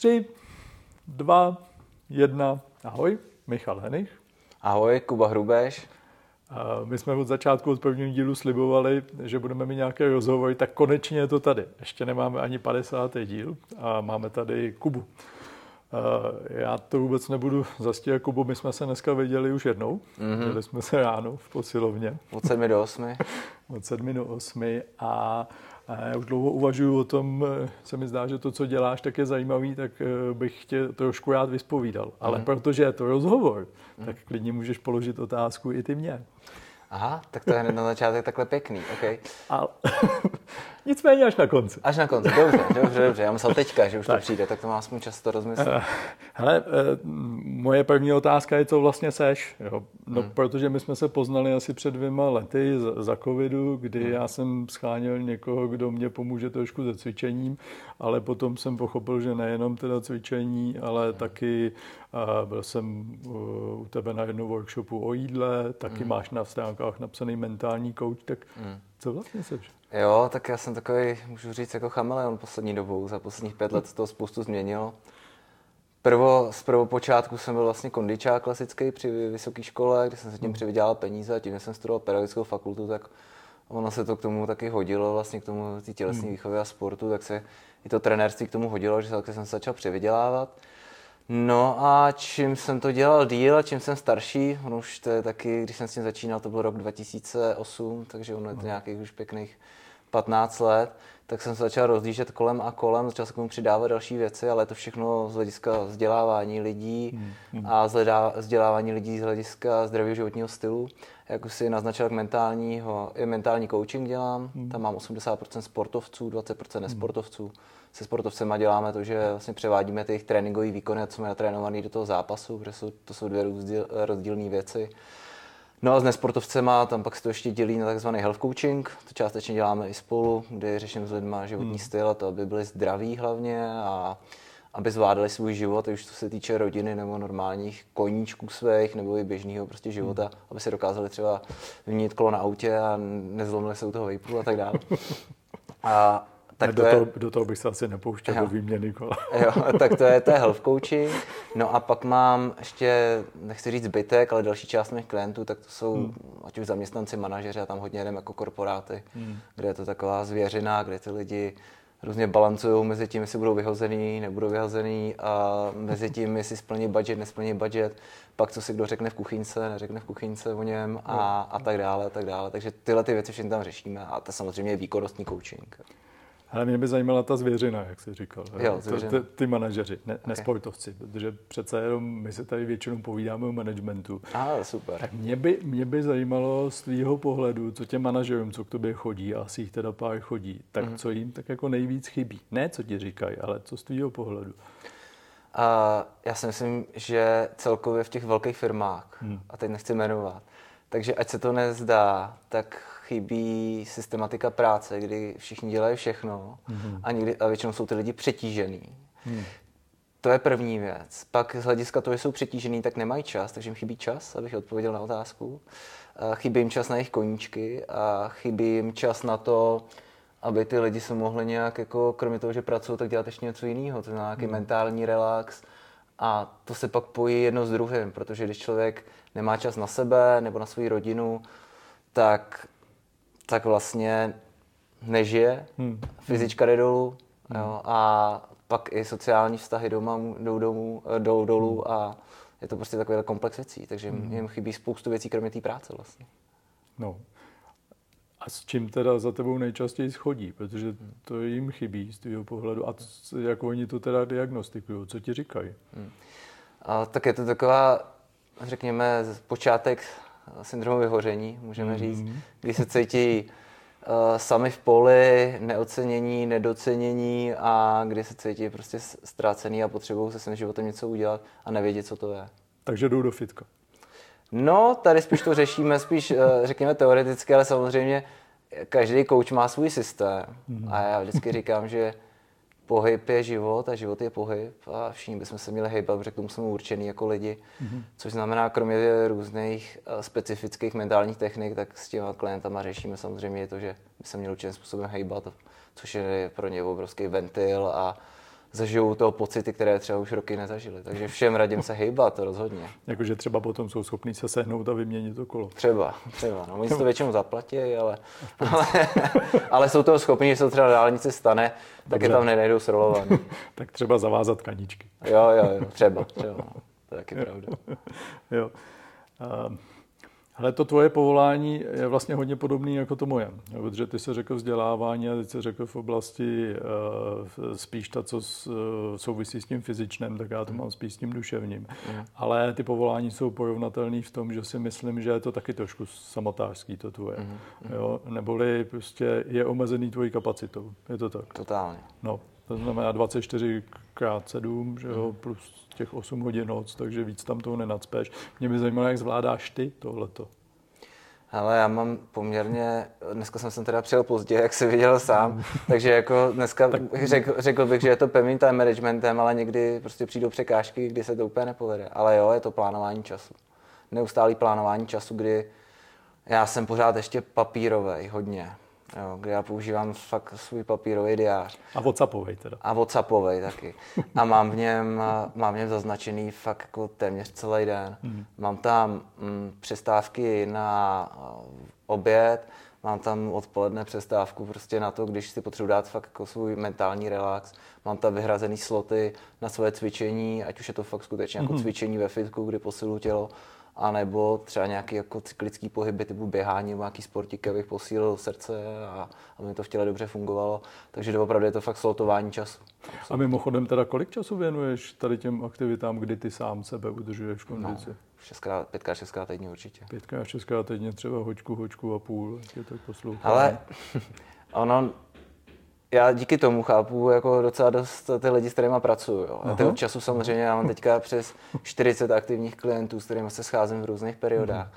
Tři, dva, jedna. Ahoj, Michal Henich. Ahoj, Kuba Hrubeš. My jsme od začátku, od prvního dílu slibovali, že budeme mít nějaké rozhovory, tak konečně je to tady. Ještě nemáme ani 50. díl a máme tady Kubu. Já to vůbec nebudu zastírat, Kubu, my jsme se dneska viděli už jednou. Mm-hmm. Viděli jsme se ráno v posilovně. Od 7 do 8. Od 7 do 8 a já už dlouho uvažuji o tom, eh, se mi zdá, že to, co děláš, tak je zajímavý, tak eh, bych tě trošku rád vyspovídal. Ale mm. protože je to rozhovor, mm. tak klidně můžeš položit otázku i ty mě. Aha, tak to je na začátek takhle pěkný, OK. Ale, nicméně až na konci. Až na konci, dobře, dobře, dobře. Já myslel teďka, že už tak. to přijde, tak to má aspoň čas to rozmyslet. Uh, hele, uh, moje první otázka je, co vlastně seš. Jo? No, hmm. protože my jsme se poznali asi před dvěma lety za, covidu, kdy hmm. já jsem scháněl někoho, kdo mě pomůže trošku se cvičením, ale potom jsem pochopil, že nejenom teda cvičení, ale hmm. taky uh, byl jsem u tebe na jednom workshopu o jídle, taky hmm. máš na stránkách napsaný mentální coach, tak hmm. co vlastně seš? Jo, tak já jsem takový, můžu říct, jako chameleon poslední dobou. Za posledních pět let to spoustu změnilo. Prvo, z prvopočátku jsem byl vlastně kondičák klasický při vysoké škole, kde jsem se tím hmm. přivydělal peníze a tím, že jsem studoval pedagogickou fakultu, tak ono se to k tomu taky hodilo, vlastně k tomu té tělesné hmm. výchově a sportu, tak se i to trenérství k tomu hodilo, že jsem se začal přivydělávat. No a čím jsem to dělal díl a čím jsem starší, ono už to je taky, když jsem s tím začínal, to byl rok 2008, takže ono je to hmm. nějakých už pěkných 15 let, tak jsem se začal rozlížet kolem a kolem, začal se k tomu přidávat další věci, ale to všechno z hlediska vzdělávání lidí hmm. a vzdělávání lidí z hlediska zdravého životního stylu. Jak už si naznačil, jak mentálního, i mentální coaching dělám, hmm. tam mám 80% sportovců, 20% hmm. Se sportovcema děláme to, že vlastně převádíme ty jejich tréninkové výkony, co jsme natrénovaný do toho zápasu, protože jsou, to jsou dvě rozdílné věci. No a s nesportovcema tam pak se to ještě dělí na takzvaný health coaching, to částečně děláme i spolu, kde řeším s lidmi životní hmm. styl a to, aby byli zdraví hlavně a aby zvládali svůj život, už co se týče rodiny nebo normálních koníčků svých nebo i běžného prostě života, hmm. aby se dokázali třeba vyměnit kolo na autě a nezlomili se u toho vejpů a tak dále. A tak do, to je... toho, do toho bych se asi nepouštěl jo. do výměny kola. jo, tak to je, to je health coaching. No a pak mám ještě, nechci říct zbytek, ale další část mých klientů, tak to jsou hmm. ať už zaměstnanci, manažeři a tam hodně jdem jako korporáty, hmm. kde je to taková zvěřina, kde ty lidi různě balancují mezi tím, jestli budou vyhozený, nebudou vyhozený a mezi tím, jestli splní budget, nesplní budget, pak co si kdo řekne v kuchyňce, neřekne v kuchyňce o něm a, a tak dále, a tak dále. Takže tyhle ty věci všechny tam řešíme a to samozřejmě je výkonnostní coaching. Ale mě by zajímala ta zvěřina, jak jsi říkal. Jo, ty, ty manažeři, ne, okay. nesportovci, protože přece jenom my se tady většinou povídáme o managementu. A, super. Tak mě by, mě by zajímalo z tvýho pohledu, co těm manažerům, co k tobě chodí, a asi jich teda pár chodí, tak mm. co jim tak jako nejvíc chybí. Ne, co ti říkají, ale co z tvýho pohledu. A já si myslím, že celkově v těch velkých firmách, hmm. a teď nechci jmenovat, takže ať se to nezdá, tak chybí systematika práce, kdy všichni dělají všechno mm-hmm. a, někdy, a většinou jsou ty lidi přetížený. Mm. To je první věc. Pak z hlediska toho, že jsou přetížený, tak nemají čas, takže jim chybí čas, abych odpověděl na otázku. Chybí jim čas na jejich koníčky a chybí jim čas na to, aby ty lidi se mohli nějak, jako, kromě toho, že pracují, tak dělat ještě něco jiného, to je nějaký mm. mentální relax. A to se pak pojí jedno s druhým, protože když člověk nemá čas na sebe nebo na svou rodinu, tak tak vlastně nežije, hmm. fyzička jde dolů hmm. jo, a pak i sociální vztahy doma jdou, domů, eh, jdou dolů hmm. a je to prostě takový komplex věcí, takže hmm. jim chybí spoustu věcí, kromě té práce vlastně. No. A s čím teda za tebou nejčastěji schodí? Protože hmm. to jim chybí z tvého pohledu. A jak oni to teda diagnostikují? Co ti říkají? Hmm. A, tak je to taková, řekněme, počátek syndromu vyhoření, můžeme mm-hmm. říct, kdy se cítí uh, sami v poli, neocenění, nedocenění a kdy se cítí prostě ztrácený a potřebují se svým životem něco udělat a nevědět, co to je. Takže jdou do fitka. No, tady spíš to řešíme, spíš uh, řekněme teoreticky, ale samozřejmě každý coach má svůj systém. Mm-hmm. A já vždycky říkám, že pohyb je život a život je pohyb a všichni bychom se měli hejbat, protože k tomu jsme určený jako lidi. Mm-hmm. Což znamená, kromě různých eh, specifických mentálních technik, tak s těma klientama řešíme samozřejmě to, že by se měli určitým způsobem hejbat, což je pro ně obrovský ventil a zažijou toho pocity, které třeba už roky nezažili. Takže všem radím se hejbat, to rozhodně. Jakože třeba potom jsou schopní se sehnout a vyměnit to kolo. Třeba, třeba. No, oni si to většinou zaplatí, ale, ale, ale jsou toho schopní, že se třeba na dálnici stane, tak Dobře. je tam nenajdou srolovaný. tak třeba zavázat kaničky. jo, jo, jo, třeba, třeba. To je taky pravda. jo. Uh, ale to tvoje povolání je vlastně hodně podobné jako to moje. Protože ty se řekl vzdělávání a ty se řekl v oblasti uh, spíš ta, co s, uh, souvisí s tím fyzičným, tak já to mám spíš s tím duševním. Mm. Ale ty povolání jsou porovnatelné v tom, že si myslím, že je to taky trošku samotářský to tvoje. Mm. Jo? Neboli prostě je omezený tvojí kapacitou. Je to tak? Totálně. No, to znamená 24 x 7, že jo, plus těch 8 hodin noc, takže víc tam toho nenacpeš. Mě by zajímalo, jak zvládáš ty tohleto. Ale já mám poměrně, dneska jsem sem teda přijel pozdě, jak jsi viděl sám, takže jako dneska tak... řekl, řekl bych, že je to pevným time managementem, ale někdy prostě přijdou překážky, kdy se to úplně nepovede. Ale jo, je to plánování času. Neustálý plánování času, kdy já jsem pořád ještě papírový hodně jo, kde já používám fakt svůj papírový diář. A WhatsAppový teda. A WhatsAppový taky. A mám v něm, mám v něm zaznačený fakt jako téměř celý den. Hmm. Mám tam mm, přestávky na uh, oběd, mám tam odpoledne přestávku prostě na to, když si potřebuji dát fakt jako svůj mentální relax. Mám tam vyhrazený sloty na své cvičení, ať už je to fakt skutečně jako hmm. cvičení ve fitku, kdy posilu tělo, anebo třeba nějaký jako cyklický pohyby typu běhání nebo nějaký sportík, abych posílil srdce a aby to v těle dobře fungovalo. Takže opravdu je to fakt slotování času. A mimochodem teda kolik času věnuješ tady těm aktivitám, kdy ty sám sebe udržuješ v kondici? No, šestkrát, pětkrát, šestkrát týdně určitě. Pětkrát, šestkrát týdně, třeba hoďku, hoďku a půl, je tak poslouchám. Ale ono, já díky tomu chápu jako docela dost ty lidi, s kterými pracuju. Jo. A toho času samozřejmě já mám teďka přes 40 aktivních klientů, s kterými se scházím v různých periodách. Mhm.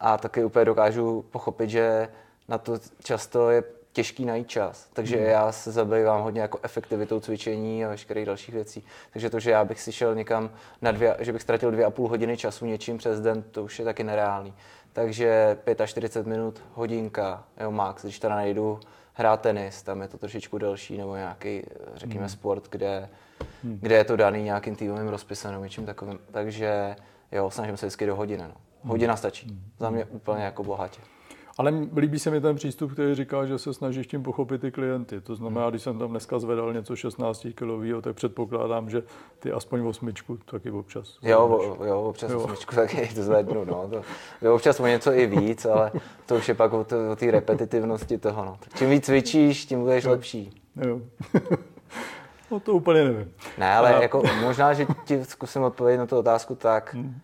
A taky úplně dokážu pochopit, že na to často je těžký najít čas. Takže mm. já se zabývám hodně jako efektivitou cvičení a veškerých dalších věcí. Takže to, že já bych si šel někam na dvě, že bych ztratil dvě a půl hodiny času něčím přes den, to už je taky nereálný. Takže 45 minut, hodinka, jo, max, když teda najdu hrát tenis, tam je to trošičku delší, nebo nějaký, řekněme, hmm. sport, kde, hmm. kde je to daný nějakým týmovým rozpisem nebo něčím takovým. Takže jo, snažím se vždycky do hodiny. No. Hodina stačí. Hmm. Za mě úplně jako bohatě. Ale líbí se mi ten přístup, který říká, že se snažíš tím pochopit ty klienty. To znamená, když jsem tam dneska zvedal něco 16 kilového, tak předpokládám, že ty aspoň osmičku taky občas. Jo, jo, občas jo. osmičku taky to zvednu. No. To, jo, občas o něco i víc, ale to už je pak o té repetitivnosti toho. No. Tak čím víc cvičíš, tím budeš jo. lepší. Jo. no to úplně nevím. Ne, ale A... jako možná, že ti zkusím odpovědět na tu otázku tak, hmm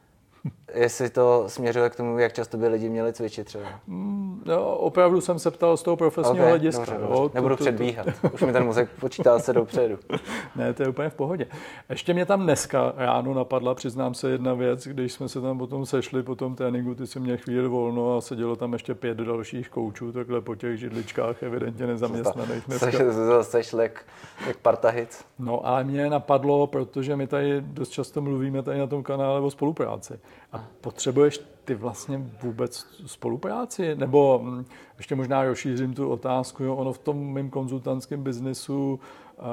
Jestli to směřuje k tomu, jak často by lidi měli cvičit třeba? Mm, no, opravdu jsem se ptal z toho profesního okay, hlediska. Dobře, dobře. Nebudu to, předbíhat. To, to. Už mi ten mozek počítá se dopředu. ne, to je úplně v pohodě. Ještě mě tam dneska ráno napadla, přiznám se, jedna věc, když jsme se tam potom sešli po tom tréninku, ty si měl chvíli volno a sedělo tam ještě pět dalších koučů, takhle po těch židličkách, evidentně nezaměstnaných dneska. Seš jak, jak partahic. No ale mě napadlo, protože my tady dost často mluvíme tady na tom kanále o spolupráci. A potřebuješ ty vlastně vůbec spolupráci? Nebo hm, ještě možná rozšířím tu otázku, jo, ono v tom mém konzultantském biznesu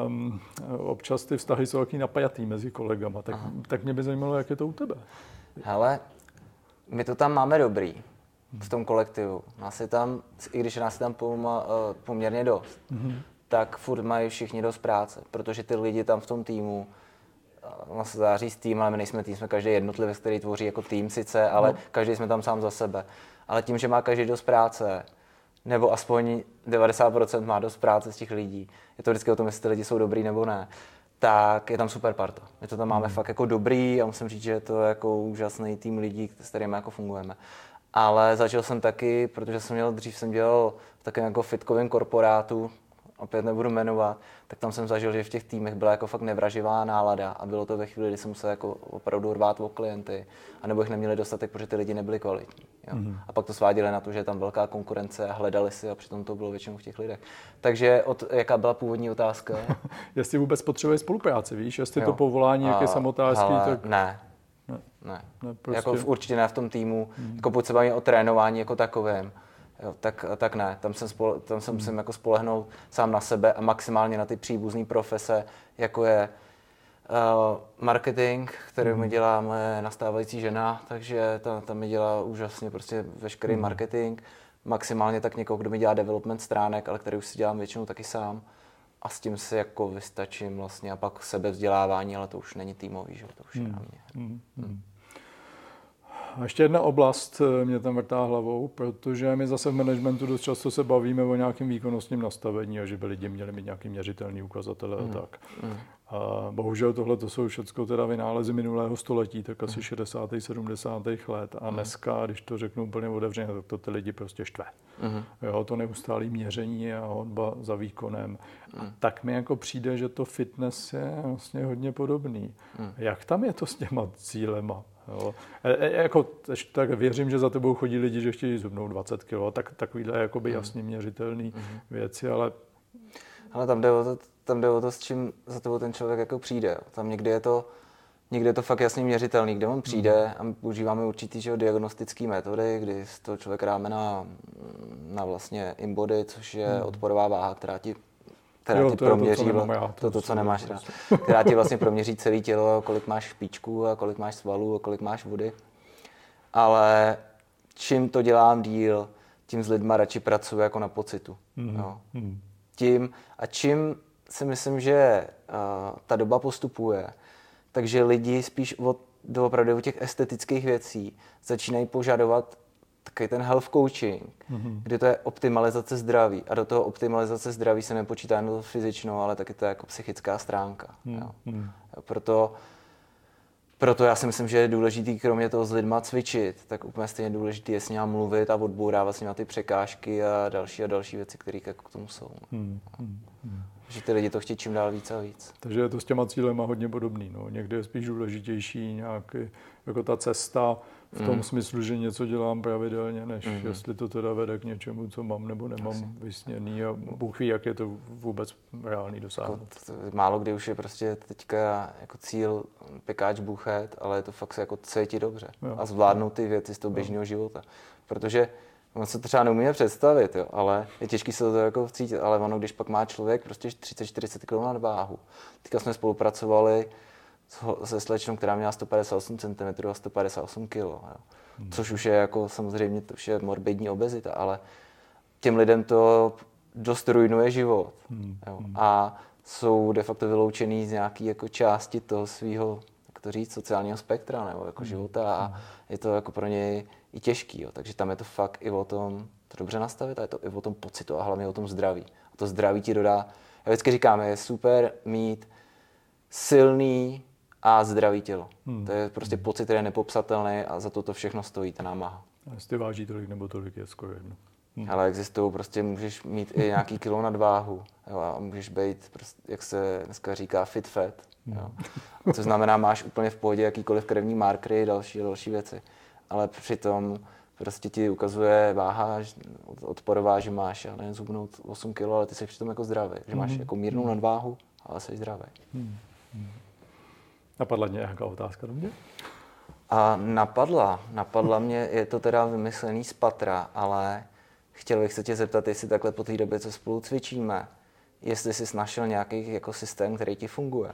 um, občas ty vztahy jsou taky napjatý mezi kolegama. Tak, tak mě by zajímalo, jak je to u tebe. Hele, my to tam máme dobrý v tom kolektivu. Nás je tam, i když nás je tam eh, poměrně dost, mm-hmm. tak furt mají všichni dost práce, protože ty lidi tam v tom týmu ono se dá říct tým, ale my nejsme tým, jsme každý jednotlivec, který tvoří jako tým sice, ale no. každý jsme tam sám za sebe. Ale tím, že má každý dost práce, nebo aspoň 90% má dost práce z těch lidí, je to vždycky o tom, jestli ty lidi jsou dobrý nebo ne, tak je tam super parta. My to tam máme mm. fakt jako dobrý a musím říct, že je to jako úžasný tým lidí, s kterými jako fungujeme. Ale začal jsem taky, protože jsem měl, dřív jsem dělal v takovém jako fitkovém korporátu, opět nebudu jmenovat, tak tam jsem zažil, že v těch týmech byla jako fakt nevraživá nálada a bylo to ve chvíli, kdy jsem musel jako opravdu rvát o klienty, anebo jich neměli dostatek, protože ty lidi nebyli kvalitní. Jo. Mm-hmm. A pak to sváděli na to, že je tam velká konkurence a hledali si a přitom to bylo většinou v těch lidech. Takže od, jaká byla původní otázka? jestli vůbec potřebuje spolupráci, víš, jestli jo. to povolání, jak je samotářský, tak... Ne, ne. ne. ne prostě... jako v, určitě ne v tom týmu. Mm. Jako pokud se o trénování jako takovém, jo, tak, tak ne. Tam, jsem spole, tam se musím jako spolehnout sám na sebe a maximálně na ty příbuzné profese, jako je uh, marketing, který mi dělá moje nastávající žena, takže ta, ta mi dělá úžasně prostě veškerý mm. marketing. Maximálně tak někoho, kdo mi dělá development stránek, ale který už si dělám většinou taky sám. A s tím si jako vystačím vlastně a pak sebevzdělávání, ale to už není týmový, že to už je na mě. Mm. Mm. A ještě jedna oblast eh, mě tam vrtá hlavou, protože my zase v managementu dost často se bavíme o nějakém výkonnostním nastavení a že by lidi měli mít nějaký měřitelný ukazatele mm. a tak. Mm. A bohužel tohle to jsou všechno teda vynálezy minulého století, tak asi 60. Mm. 70. let. A mm. dneska, když to řeknu úplně otevřeně, tak to ty lidi prostě štve. Mm. Jo, to neustálé měření a honba za výkonem. A tak mi jako přijde, že to fitness je vlastně hodně podobný. Jak tam je to s těma cílema? Jo. E, e, jako, tak věřím, že za tebou chodí lidi, že chtějí zhubnout 20 kg, tak takovýhle jakoby mhm. jasně měřitelný mm. věci, ale... Ale tam jde, o to, tam jde o to, s čím za tebou ten člověk jako přijde. Tam někdy je to, někdy je to fakt jasně měřitelný, kde on přijde mm. a my používáme určitý že, diagnostické metody, kdy z toho člověk ráme na, na vlastně imbody, což je mm. odporová váha, která ti která jo, ti to proměří, to, to, já, to, to, to, co nemáš rád, která ti vlastně proměří celé tělo, kolik máš špičků a kolik máš svalů a kolik máš vody. Ale čím to dělám díl, tím s lidma radši pracuji jako na pocitu. Mm. No. Mm. Tím a čím si myslím, že uh, ta doba postupuje, takže lidi spíš od, doopravdy od těch estetických věcí začínají požadovat takový ten health coaching, mm-hmm. kdy to je optimalizace zdraví. A do toho optimalizace zdraví se nepočítá jen fyzičnou, ale taky to je jako psychická stránka. Mm-hmm. Jo. Proto, proto já si myslím, že je důležitý, kromě toho s lidma cvičit, tak úplně stejně důležité je s ním mluvit a odbourávat s nimi ty překážky a další a další věci, které jako k tomu jsou. Mm-hmm. Že ty lidi to chtějí čím dál víc a víc. Takže je to s těma cílema hodně podobný. No. Někdy je spíš důležitější nějaký, jako ta cesta, v tom mm. smyslu, že něco dělám pravidelně, než mm. jestli to teda vede k něčemu, co mám nebo nemám Asi. vysněný a Bůh ví, jak je to vůbec reálný dosáhnout. Jako, málo kdy už je prostě teďka jako cíl pekáč buchet, ale je to fakt se jako cítit dobře jo. a zvládnout ty věci z toho běžného života. Protože On se to třeba neumíme představit, jo, ale je těžký se to jako cítit, ale ono, když pak má člověk prostě 30-40 kg na váhu. Teďka jsme spolupracovali se slečnou, která měla 158 cm a 158 kg. Jo. Hmm. Což už je jako samozřejmě to je morbidní obezita, ale těm lidem to dost ruinuje život. Hmm. Jo. Hmm. A jsou de facto vyloučený z nějaké jako části toho svého, jak to říct, sociálního spektra nebo jako hmm. života a hmm. je to jako pro něj i těžký. Jo. Takže tam je to fakt i o tom to dobře nastavit a je to i o tom pocitu a hlavně o tom zdraví. A to zdraví ti dodá, já vždycky říkám, je super mít silný a zdravý tělo. Hmm. To je prostě pocit, který je nepopsatelný a za to to všechno stojí, ta námaha. A jestli váží tolik nebo tolik, je skoro jedno. Hmm. Ale existují, prostě můžeš mít i nějaký kilo nadváhu jo, a můžeš být, prostě, jak se dneska říká, fit fat. Hmm. Jo. To znamená, máš úplně v pohodě jakýkoliv krevní markery, další další věci. Ale přitom prostě ti ukazuje váha odporová, že máš já nevím, zhubnout 8 kg, ale ty jsi přitom jako zdravý, že máš hmm. jako mírnou nadváhu, ale jsi zdravý. Hmm. Napadla nějaká otázka do mě? A napadla, napadla mě, je to teda vymyslený z patra, ale chtěl bych se tě zeptat, jestli takhle po té době, co spolu cvičíme, jestli jsi našel nějaký jako systém, který ti funguje.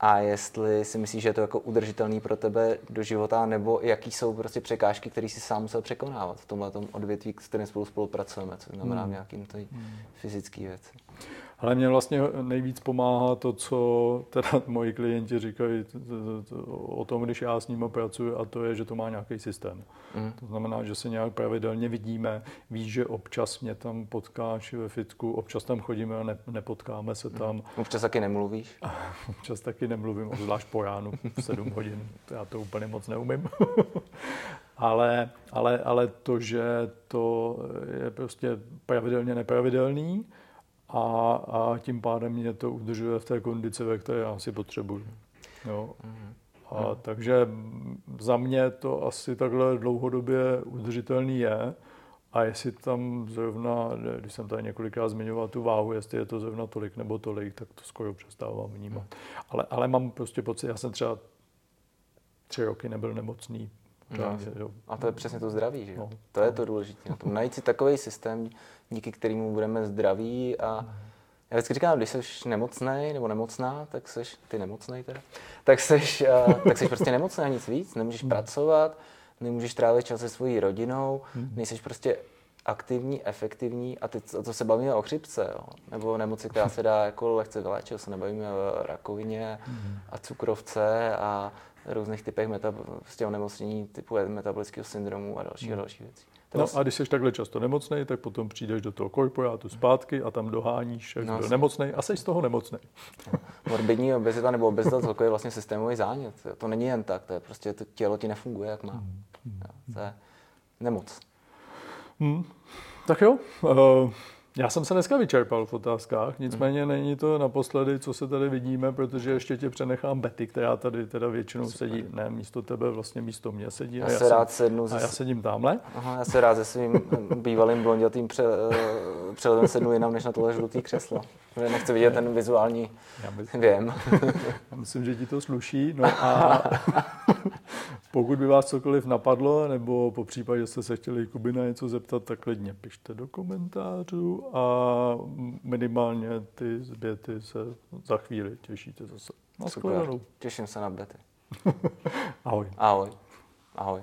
A jestli si myslíš, že je to jako udržitelný pro tebe do života, nebo jaký jsou prostě překážky, které si sám musel překonávat v tomhle odvětví, s kterým spolu spolupracujeme, co znamená hmm. nějakým hmm. fyzický věci. Ale mě vlastně nejvíc pomáhá to, co teda moji klienti říkají o tom, když já s nimi pracuji, a to je, že to má nějaký systém. Mm. To znamená, že se nějak pravidelně vidíme, víš, že občas mě tam potkáš ve fitku, občas tam chodíme a ne, nepotkáme se tam. Mm. Občas taky nemluvíš? občas taky nemluvím, zvlášť po ránu, 7 hodin, já to úplně moc neumím. ale, ale, ale to, že to je prostě pravidelně nepravidelný, a, a tím pádem mě to udržuje v té kondici, ve které já si potřebuji. Jo. Mm-hmm. A mm. takže za mě to asi takhle dlouhodobě udržitelný je. A jestli tam zrovna, když jsem tady několikrát zmiňoval tu váhu, jestli je to zrovna tolik nebo tolik, tak to skoro přestávám vnímat. Ale, ale mám prostě pocit, já jsem třeba tři roky nebyl nemocný Jo. A to je přesně to zdraví, že jo? No. To je to důležité. Na tom najít si takový systém, díky kterému budeme zdraví a já vždycky říkám, když jsi nemocný nebo nemocná, tak jsi, ty nemocný teda, tak jsi, uh, tak jsi prostě nemocný a nic víc, nemůžeš hmm. pracovat, nemůžeš trávit čas se svojí rodinou, hmm. nejsi prostě aktivní, efektivní a teď to se bavíme o chřipce, jo? nebo nemoci, která se dá jako lehce vyléčit, se nebavíme o rakovině hmm. a cukrovce a různých typech metab- prostě onemocnění typu metabolického syndromu a další hmm. a další věcí. No a když jsi takhle často nemocný, tak potom přijdeš do toho korporátu zpátky a tam doháníš, jak no, byl nemocný a jsi z toho nemocný. Morbidní obezita nebo obezita celkově je vlastně systémový zánět. To není jen tak, to je prostě to tělo ti nefunguje, jak má. Hmm. To je nemoc. Hmm. Tak jo, uh, já jsem se dneska vyčerpal v otázkách, nicméně hmm. není to naposledy, co se tady vidíme, protože ještě tě přenechám Betty, která tady teda většinou Super. sedí, ne místo tebe, vlastně místo mě sedí. Já, a já se rád sednu. A já sedím tamhle. Aha, já se rád se svým bývalým blondětým pře, eh, přeledem sednu jinam, než na tohle žlutý křeslo. Nechci vidět ten vizuální já myslím, věm. já myslím, že ti to sluší. No a pokud by vás cokoliv napadlo, nebo po případě jste se chtěli Kuby na něco zeptat, tak klidně pište do komentářů a minimálně ty zběty se za chvíli těšíte zase. Na Super. Těším se na bety. Ahoj. Ahoj. Ahoj.